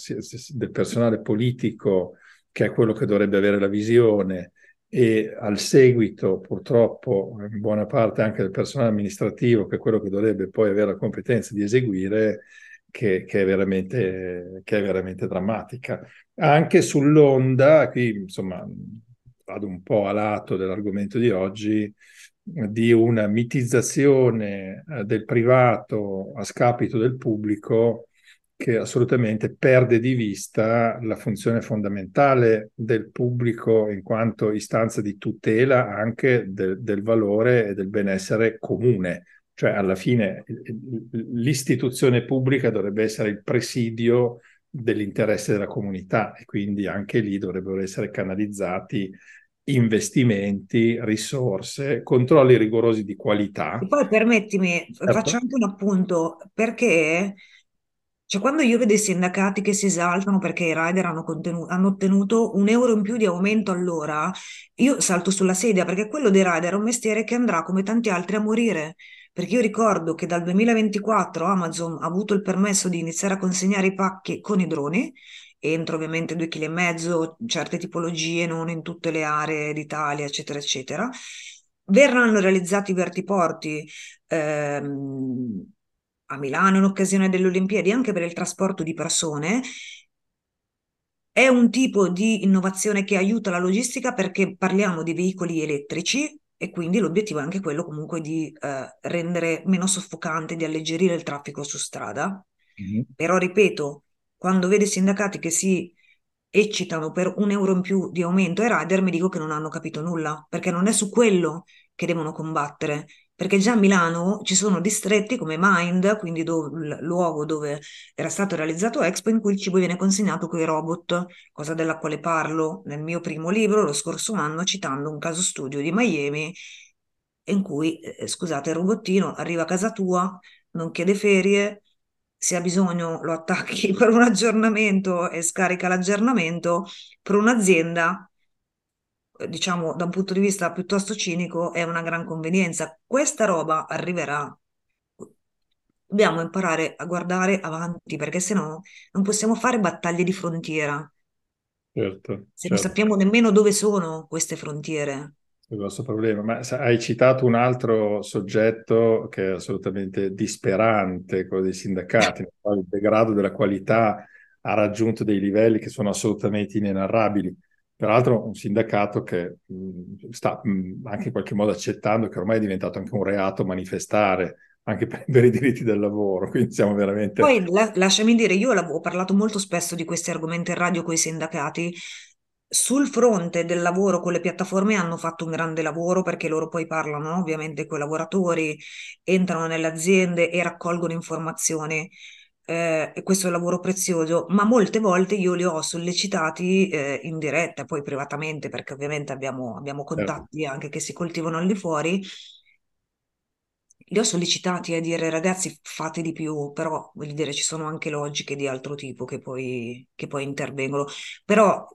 del personale politico, che è quello che dovrebbe avere la visione, e al seguito, purtroppo, in buona parte anche del personale amministrativo, che è quello che dovrebbe poi avere la competenza di eseguire, che, che, è veramente, che è veramente drammatica. Anche sull'onda, qui insomma vado un po' a lato dell'argomento di oggi, di una mitizzazione eh, del privato a scapito del pubblico che assolutamente perde di vista la funzione fondamentale del pubblico in quanto istanza di tutela anche del, del valore e del benessere comune. Cioè alla fine l'istituzione pubblica dovrebbe essere il presidio dell'interesse della comunità e quindi anche lì dovrebbero essere canalizzati investimenti, risorse, controlli rigorosi di qualità. E poi permettimi, certo. faccio anche un appunto, perché cioè, quando io vedo i sindacati che si esaltano perché i rider hanno, hanno, ottenuto un euro in più di aumento all'ora, io salto sulla sedia perché quello dei rider è un mestiere che andrà come tanti altri a morire. Perché io ricordo che dal 2024 Amazon ha avuto il permesso di iniziare a consegnare i pacchi con i droni, entro ovviamente due kg e mezzo, certe tipologie, non in tutte le aree d'Italia, eccetera, eccetera. Verranno realizzati i vertiporti. Ehm, a Milano in occasione delle Olimpiadi, anche per il trasporto di persone, è un tipo di innovazione che aiuta la logistica perché parliamo di veicoli elettrici e quindi l'obiettivo è anche quello comunque di eh, rendere meno soffocante, di alleggerire il traffico su strada. Mm-hmm. Però ripeto, quando vedo i sindacati che si eccitano per un euro in più di aumento ai rider, mi dico che non hanno capito nulla, perché non è su quello che devono combattere, perché già a Milano ci sono distretti come Mind, quindi dove, il luogo dove era stato realizzato Expo, in cui il cibo viene consegnato con i robot, cosa della quale parlo nel mio primo libro lo scorso anno, citando un caso studio di Miami, in cui, eh, scusate, il robottino arriva a casa tua, non chiede ferie, se ha bisogno lo attacchi per un aggiornamento e scarica l'aggiornamento, per un'azienda diciamo da un punto di vista piuttosto cinico, è una gran convenienza. Questa roba arriverà. Dobbiamo imparare a guardare avanti perché sennò non possiamo fare battaglie di frontiera. Certo, Se certo. non sappiamo nemmeno dove sono queste frontiere. Il grosso problema, ma hai citato un altro soggetto che è assolutamente disperante, quello dei sindacati, il degrado della qualità ha raggiunto dei livelli che sono assolutamente inenarrabili. Peraltro un sindacato che mh, sta mh, anche in qualche modo accettando che ormai è diventato anche un reato manifestare anche per, per i diritti del lavoro, quindi siamo veramente... Poi la, lasciami dire, io ho parlato molto spesso di questi argomenti in radio con i sindacati, sul fronte del lavoro con le piattaforme hanno fatto un grande lavoro perché loro poi parlano ovviamente con i lavoratori, entrano nelle aziende e raccolgono informazioni eh, e questo è un lavoro prezioso, ma molte volte io li ho sollecitati eh, in diretta, poi privatamente, perché ovviamente abbiamo, abbiamo certo. contatti anche che si coltivano al di fuori. Li ho sollecitati a dire ragazzi fate di più, però voglio dire ci sono anche logiche di altro tipo che poi, che poi intervengono. Però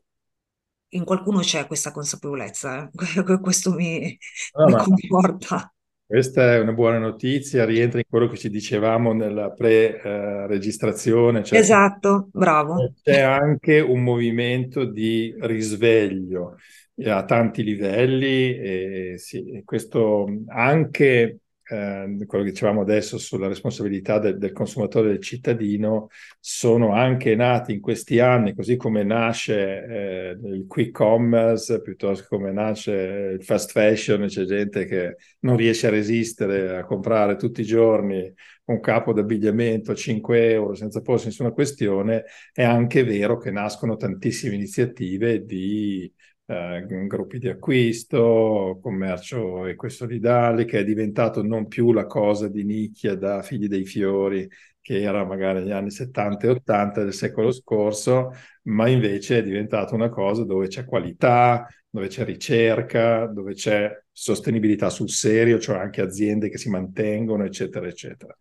in qualcuno c'è questa consapevolezza, eh? questo mi, no, mi conforta. Questa è una buona notizia, rientra in quello che ci dicevamo nella pre-registrazione. Cioè esatto, bravo. C'è anche un movimento di risveglio a tanti livelli e sì, questo anche eh, quello che dicevamo adesso sulla responsabilità del, del, consumatore del cittadino, sono anche nati in questi anni, così come nasce eh, il quick commerce, piuttosto come nasce il fast fashion, c'è gente che non riesce a resistere a comprare tutti i giorni un capo d'abbigliamento a 5 euro senza porsi nessuna questione, è anche vero che nascono tantissime iniziative di eh, gruppi di acquisto, commercio ecosolidale, che è diventato non più la cosa di nicchia da figli dei fiori, che era magari negli anni 70 e 80 del secolo scorso, ma invece è diventato una cosa dove c'è qualità, dove c'è ricerca, dove c'è sostenibilità sul serio, cioè anche aziende che si mantengono, eccetera, eccetera.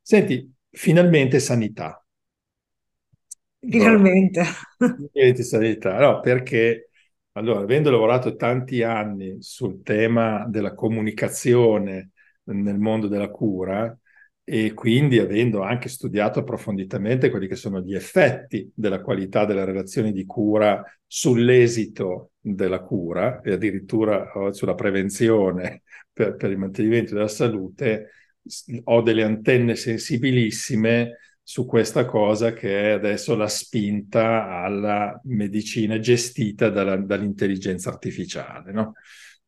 Senti, finalmente sanità. Finalmente. Finalmente sanità, no, perché allora, avendo lavorato tanti anni sul tema della comunicazione nel mondo della cura e quindi avendo anche studiato approfonditamente quelli che sono gli effetti della qualità delle relazioni di cura sull'esito della cura e addirittura sulla prevenzione per, per il mantenimento della salute, ho delle antenne sensibilissime su questa cosa che è adesso la spinta alla medicina gestita dalla, dall'intelligenza artificiale. No?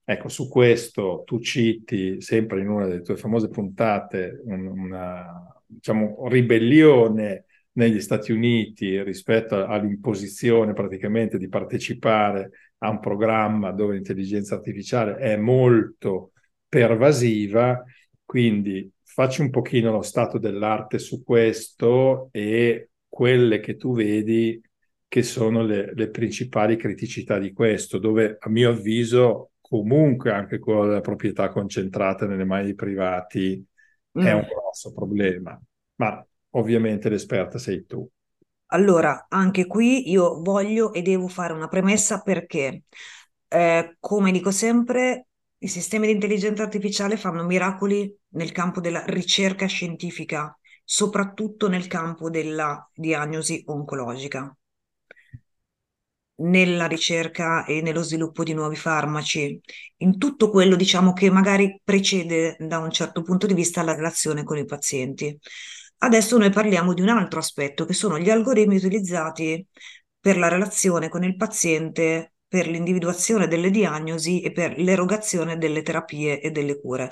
Ecco, su questo tu citi sempre in una delle tue famose puntate una diciamo, ribellione negli Stati Uniti rispetto all'imposizione praticamente di partecipare a un programma dove l'intelligenza artificiale è molto pervasiva, quindi facci un pochino lo stato dell'arte su questo e quelle che tu vedi che sono le, le principali criticità di questo, dove a mio avviso comunque anche quello della proprietà concentrata nelle mani dei privati mm. è un grosso problema. Ma ovviamente l'esperta sei tu. Allora, anche qui io voglio e devo fare una premessa perché, eh, come dico sempre, i sistemi di intelligenza artificiale fanno miracoli nel campo della ricerca scientifica, soprattutto nel campo della diagnosi oncologica, nella ricerca e nello sviluppo di nuovi farmaci, in tutto quello diciamo che magari precede da un certo punto di vista la relazione con i pazienti. Adesso noi parliamo di un altro aspetto che sono gli algoritmi utilizzati per la relazione con il paziente per l'individuazione delle diagnosi e per l'erogazione delle terapie e delle cure.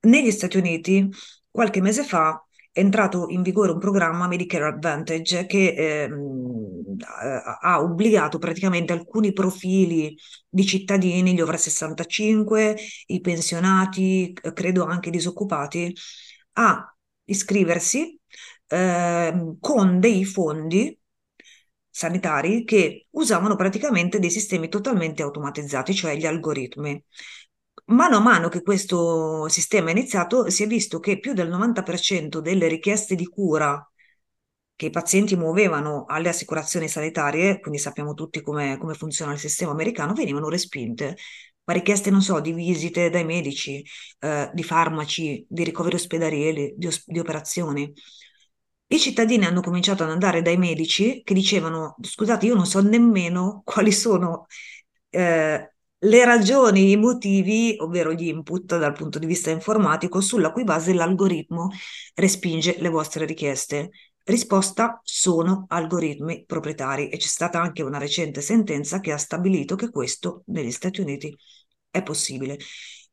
Negli Stati Uniti, qualche mese fa, è entrato in vigore un programma Medicare Advantage che eh, ha obbligato praticamente alcuni profili di cittadini, gli over 65, i pensionati, credo anche i disoccupati, a iscriversi eh, con dei fondi sanitari che usavano praticamente dei sistemi totalmente automatizzati, cioè gli algoritmi. Mano a mano che questo sistema è iniziato, si è visto che più del 90% delle richieste di cura che i pazienti muovevano alle assicurazioni sanitarie, quindi sappiamo tutti come, come funziona il sistema americano, venivano respinte. Ma richieste, non so, di visite dai medici, eh, di farmaci, di ricoveri ospedalieri, di, os- di operazioni. I cittadini hanno cominciato ad andare dai medici che dicevano: Scusate, io non so nemmeno quali sono eh, le ragioni, i motivi, ovvero gli input dal punto di vista informatico, sulla cui base l'algoritmo respinge le vostre richieste. Risposta sono algoritmi proprietari e c'è stata anche una recente sentenza che ha stabilito che questo negli Stati Uniti è possibile.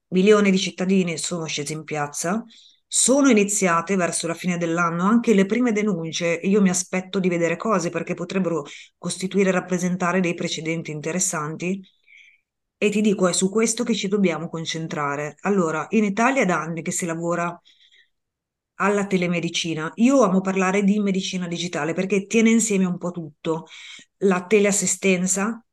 Milioni di cittadini sono scesi in piazza sono iniziate verso la fine dell'anno anche le prime denunce e io mi aspetto di vedere cose perché potrebbero costituire e rappresentare dei precedenti interessanti. E ti dico, è su questo che ci dobbiamo concentrare. Allora, in Italia da anni che si lavora alla telemedicina. Io amo parlare di medicina digitale perché tiene insieme un po' tutto. La teleassistenza,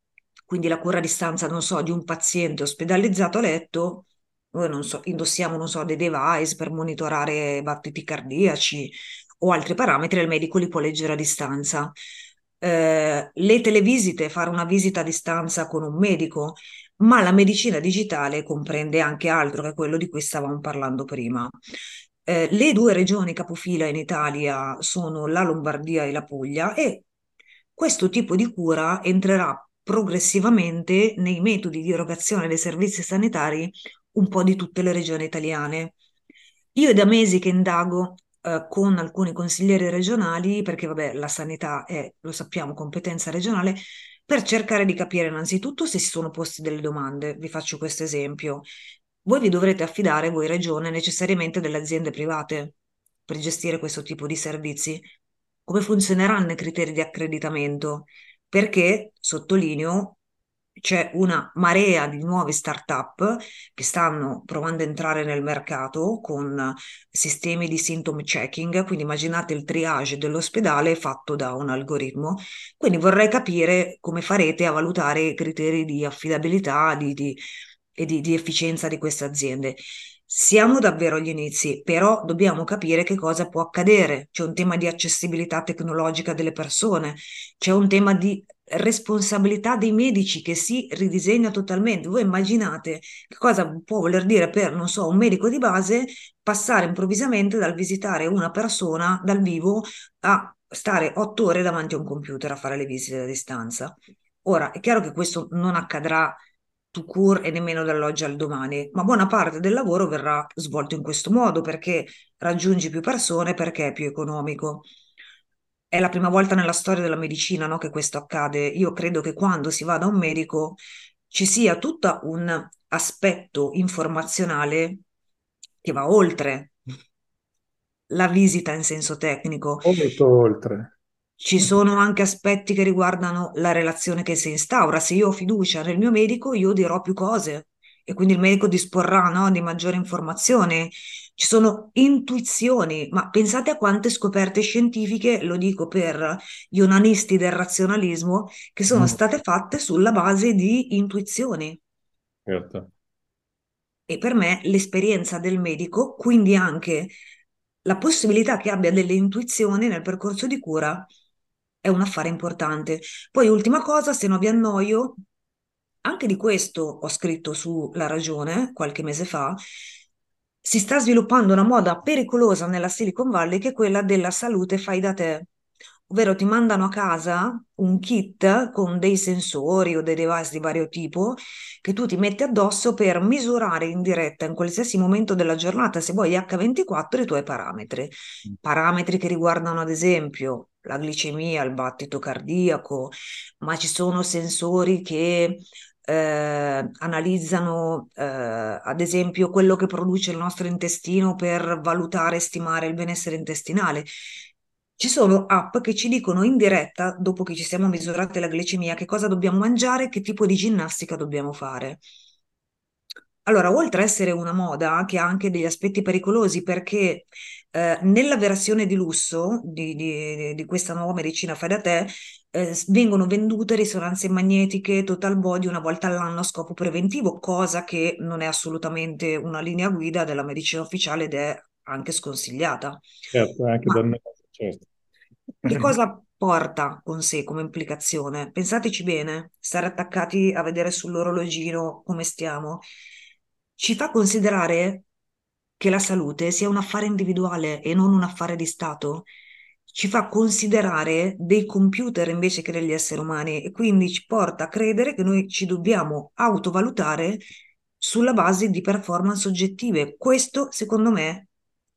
quindi la cura a distanza, non so, di un paziente ospedalizzato a letto, non so, indossiamo, non so, dei device per monitorare battiti cardiaci o altri parametri, il medico li può leggere a distanza. Eh, le televisite, fare una visita a distanza con un medico, ma la medicina digitale comprende anche altro, che quello di cui stavamo parlando prima. Eh, le due regioni capofila in Italia sono la Lombardia e la Puglia e questo tipo di cura entrerà progressivamente nei metodi di erogazione dei servizi sanitari un po' di tutte le regioni italiane. Io è da mesi che indago eh, con alcuni consiglieri regionali, perché vabbè, la sanità è, lo sappiamo, competenza regionale, per cercare di capire innanzitutto se si sono posti delle domande. Vi faccio questo esempio. Voi vi dovrete affidare, voi regione, necessariamente delle aziende private per gestire questo tipo di servizi. Come funzioneranno i criteri di accreditamento? Perché, sottolineo, c'è una marea di nuove start-up che stanno provando ad entrare nel mercato con sistemi di symptom checking, quindi immaginate il triage dell'ospedale fatto da un algoritmo. Quindi vorrei capire come farete a valutare i criteri di affidabilità di, di, e di, di efficienza di queste aziende. Siamo davvero agli inizi, però dobbiamo capire che cosa può accadere. C'è un tema di accessibilità tecnologica delle persone, c'è un tema di responsabilità dei medici che si ridisegna totalmente. Voi immaginate che cosa può voler dire per, non so, un medico di base passare improvvisamente dal visitare una persona dal vivo a stare otto ore davanti a un computer a fare le visite a distanza. Ora, è chiaro che questo non accadrà to cure e nemmeno dall'oggi al domani, ma buona parte del lavoro verrà svolto in questo modo perché raggiungi più persone, perché è più economico. È la prima volta nella storia della medicina, no, che questo accade. Io credo che quando si va da un medico ci sia tutto un aspetto informazionale che va oltre la visita in senso tecnico. Molto oltre. Ci sono anche aspetti che riguardano la relazione che si instaura. Se io ho fiducia nel mio medico, io dirò più cose e quindi il medico disporrà no, di maggiore informazione. Ci sono intuizioni, ma pensate a quante scoperte scientifiche, lo dico per gli onanisti del razionalismo, che sono mm. state fatte sulla base di intuizioni. Certo. E per me l'esperienza del medico, quindi anche la possibilità che abbia delle intuizioni nel percorso di cura, è un affare importante. Poi, ultima cosa, se non vi annoio, anche di questo ho scritto su La Ragione qualche mese fa, si sta sviluppando una moda pericolosa nella Silicon Valley che è quella della salute fai da te, ovvero ti mandano a casa un kit con dei sensori o dei device di vario tipo che tu ti metti addosso per misurare in diretta in qualsiasi momento della giornata, se vuoi H24, i tuoi parametri. Mm. Parametri che riguardano ad esempio la glicemia, il battito cardiaco, ma ci sono sensori che eh, analizzano eh, ad esempio quello che produce il nostro intestino per valutare e stimare il benessere intestinale. Ci sono app che ci dicono in diretta, dopo che ci siamo misurate la glicemia, che cosa dobbiamo mangiare, che tipo di ginnastica dobbiamo fare. Allora, oltre a essere una moda che ha anche degli aspetti pericolosi perché eh, nella versione di lusso di, di, di, questa nuova medicina fai da te eh, vengono vendute risonanze magnetiche total body una volta all'anno a scopo preventivo, cosa che non è assolutamente una linea guida della medicina ufficiale ed è anche sconsigliata. Certo, anche Ma, me, certo. Che cosa porta con sé come implicazione? Pensateci bene, stare attaccati a vedere sull'orologino come stiamo ci fa considerare che la salute sia un affare individuale e non un affare di Stato. Ci fa considerare dei computer invece che degli esseri umani e quindi ci porta a credere che noi ci dobbiamo autovalutare sulla base di performance oggettive. Questo, secondo me,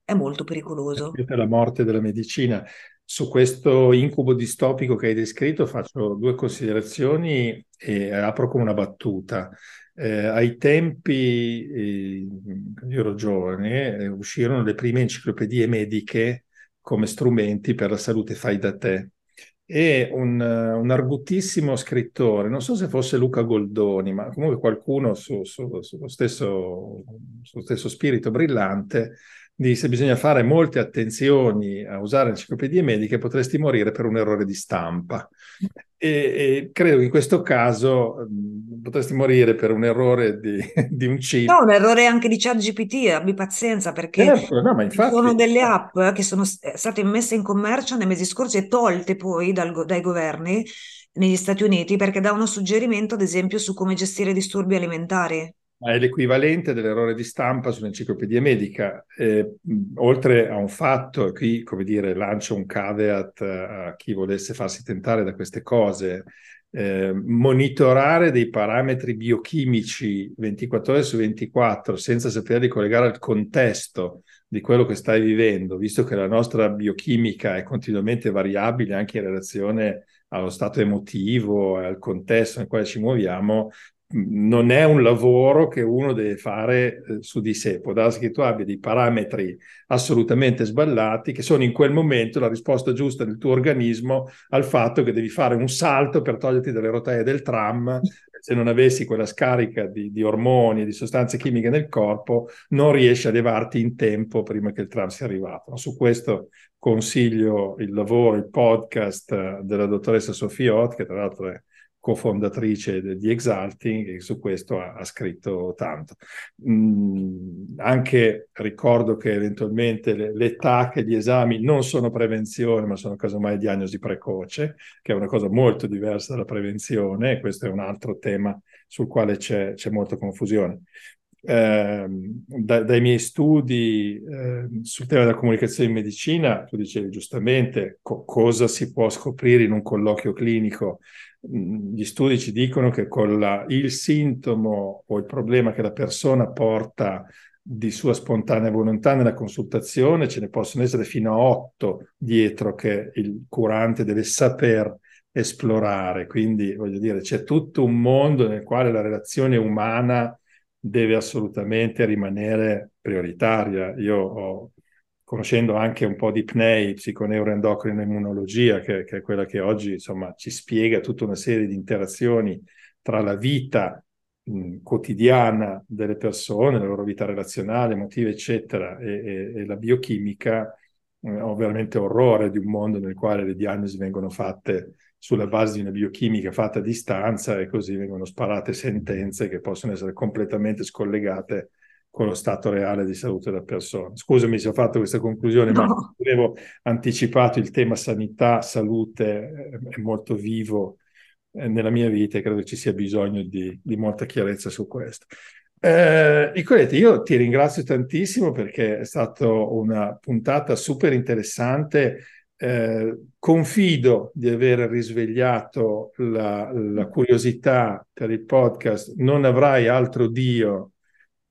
è molto pericoloso. È la morte della medicina. Su questo incubo distopico che hai descritto faccio due considerazioni e apro con una battuta. Eh, ai tempi, eh, io ero giovane, eh, uscirono le prime enciclopedie mediche come strumenti per la salute fai da te. E un, un argutissimo scrittore, non so se fosse Luca Goldoni, ma comunque qualcuno su, su, sullo, stesso, sullo stesso spirito brillante, disse bisogna fare molte attenzioni a usare enciclopedie mediche, potresti morire per un errore di stampa. E, e credo che in questo caso mh, potresti morire per un errore di, di, un chip. No, un errore anche di ChatGPT, abbi pazienza, perché certo, no, infatti... sono delle app che sono state messe in commercio nei mesi scorsi e tolte poi dal, dai governi negli Stati Uniti perché davano suggerimento, ad esempio, su come gestire disturbi alimentari è l'equivalente dell'errore di stampa sull'enciclopedia medica. Eh, oltre a un fatto, e qui come dire lancio un caveat a chi volesse farsi tentare da queste cose, eh, monitorare dei parametri biochimici 24 ore su 24 senza saperli collegare al contesto di quello che stai vivendo, visto che la nostra biochimica è continuamente variabile anche in relazione allo stato emotivo e al contesto nel quale ci muoviamo, non è un lavoro che uno deve fare eh, su di sé. Può darsi che tu abbia dei parametri assolutamente sballati, che sono in quel momento la risposta giusta del tuo organismo al fatto che devi fare un salto per toglierti dalle rotaie del tram. Se non avessi quella scarica di, di ormoni e di sostanze chimiche nel corpo, non riesci a levarti in tempo prima che il tram sia arrivato. Su questo consiglio il lavoro, il podcast eh, della dottoressa Sofia Ott, che tra l'altro è cofondatrice di Exalting e su questo ha, ha scritto tanto. Mm, anche ricordo che eventualmente le, l'età che gli esami non sono prevenzione, ma sono casomai diagnosi precoce, che è una cosa molto diversa dalla prevenzione, e questo è un altro tema sul quale c'è, c'è molta confusione. Eh, da, dai miei studi eh, sul tema della comunicazione in medicina, tu dicevi giustamente co- cosa si può scoprire in un colloquio clinico gli studi ci dicono che con la, il sintomo o il problema che la persona porta di sua spontanea volontà nella consultazione, ce ne possono essere fino a otto dietro che il curante deve saper esplorare. Quindi, voglio dire, c'è tutto un mondo nel quale la relazione umana deve assolutamente rimanere prioritaria. Io ho, conoscendo anche un po' di PNEI, psiconeuroendocrino immunologia, che, che, è quella che oggi insomma ci spiega tutta una serie di interazioni tra la vita mh, quotidiana delle persone, la loro vita relazionale, emotiva, eccetera, e, e, e la biochimica, eh, ho veramente orrore di un mondo nel quale le diagnosi vengono fatte sulla base di una biochimica fatta a distanza e così vengono sparate sentenze che possono essere completamente scollegate con lo stato reale di salute della persona. Scusami se ho fatto questa conclusione, no. ma avevo anticipato il tema sanità, salute, eh, è molto vivo eh, nella mia vita e credo ci sia bisogno di, di molta chiarezza su questo. Eh, Nicoletta, io ti ringrazio tantissimo perché è stata una puntata super interessante eh, confido di aver risvegliato la, la, curiosità per il podcast. Non avrai altro Dio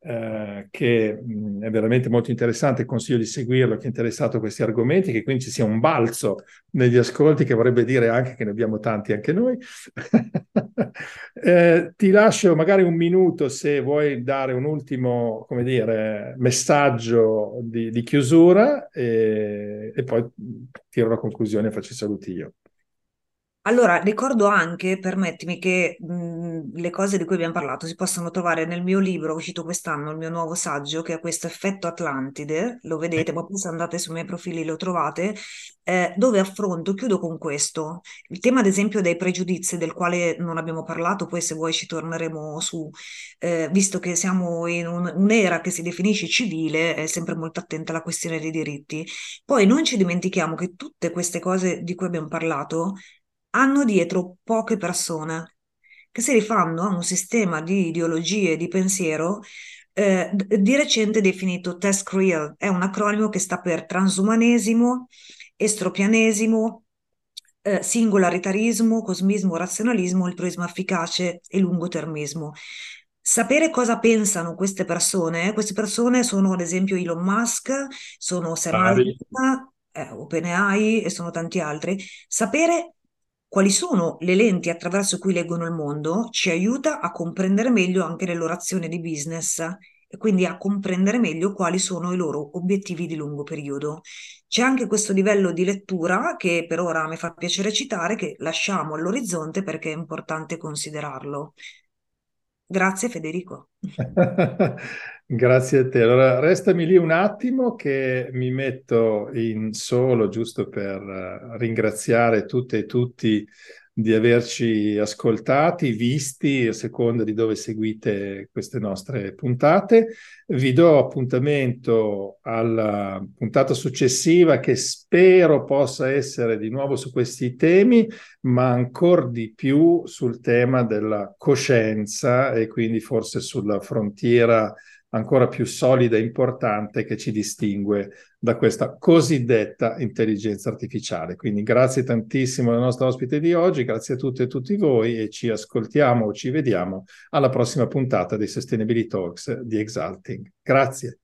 eh, che mh, è veramente molto interessante, consiglio di seguirlo chi è interessato a questi argomenti, che quindi ci sia un balzo negli ascolti che vorrebbe dire anche che ne abbiamo tanti anche noi. eh, ti lascio magari un minuto se vuoi dare un ultimo, come dire, messaggio di, di chiusura e, e poi tiro la conclusione e faccio i saluti io. Allora, ricordo anche, permettimi, che mh, le cose di cui abbiamo parlato si possono trovare nel mio libro uscito quest'anno, il mio nuovo saggio, che è questo effetto Atlantide, lo vedete, ma poi se andate sui miei profili lo trovate, eh, dove affronto, chiudo con questo, il tema ad esempio dei pregiudizi, del quale non abbiamo parlato, poi se vuoi ci torneremo su, eh, visto che siamo in un, un'era che si definisce civile, è sempre molto attenta alla questione dei diritti. Poi non ci dimentichiamo che tutte queste cose di cui abbiamo parlato hanno dietro poche persone che si rifanno a un sistema di ideologie di pensiero eh, di recente definito TESCREAL, è un acronimo che sta per transumanesimo, estropianesimo, eh, singolaritarismo, cosmismo, razionalismo, altruismo efficace e lungotermismo. Sapere cosa pensano queste persone, queste persone sono ad esempio Elon Musk, sono Sam Altman, eh, OpenAI e sono tanti altri, sapere quali sono le lenti attraverso cui leggono il mondo ci aiuta a comprendere meglio anche le loro azioni di business e quindi a comprendere meglio quali sono i loro obiettivi di lungo periodo. C'è anche questo livello di lettura che per ora mi fa piacere citare, che lasciamo all'orizzonte perché è importante considerarlo. Grazie Federico. Grazie a te. Allora, restami lì un attimo che mi metto in solo giusto per eh, ringraziare tutte e tutti di averci ascoltati, visti a seconda di dove seguite queste nostre puntate. Vi do appuntamento alla puntata successiva che spero possa essere di nuovo su questi temi, ma ancora di più sul tema della coscienza e quindi forse sulla frontiera ancora più solida e importante che ci distingue da questa cosiddetta intelligenza artificiale. Quindi grazie tantissimo alla nostra ospite di oggi, grazie a tutte e tutti voi e ci ascoltiamo o ci vediamo alla prossima puntata dei Sustainability Talks di Exalting. Grazie.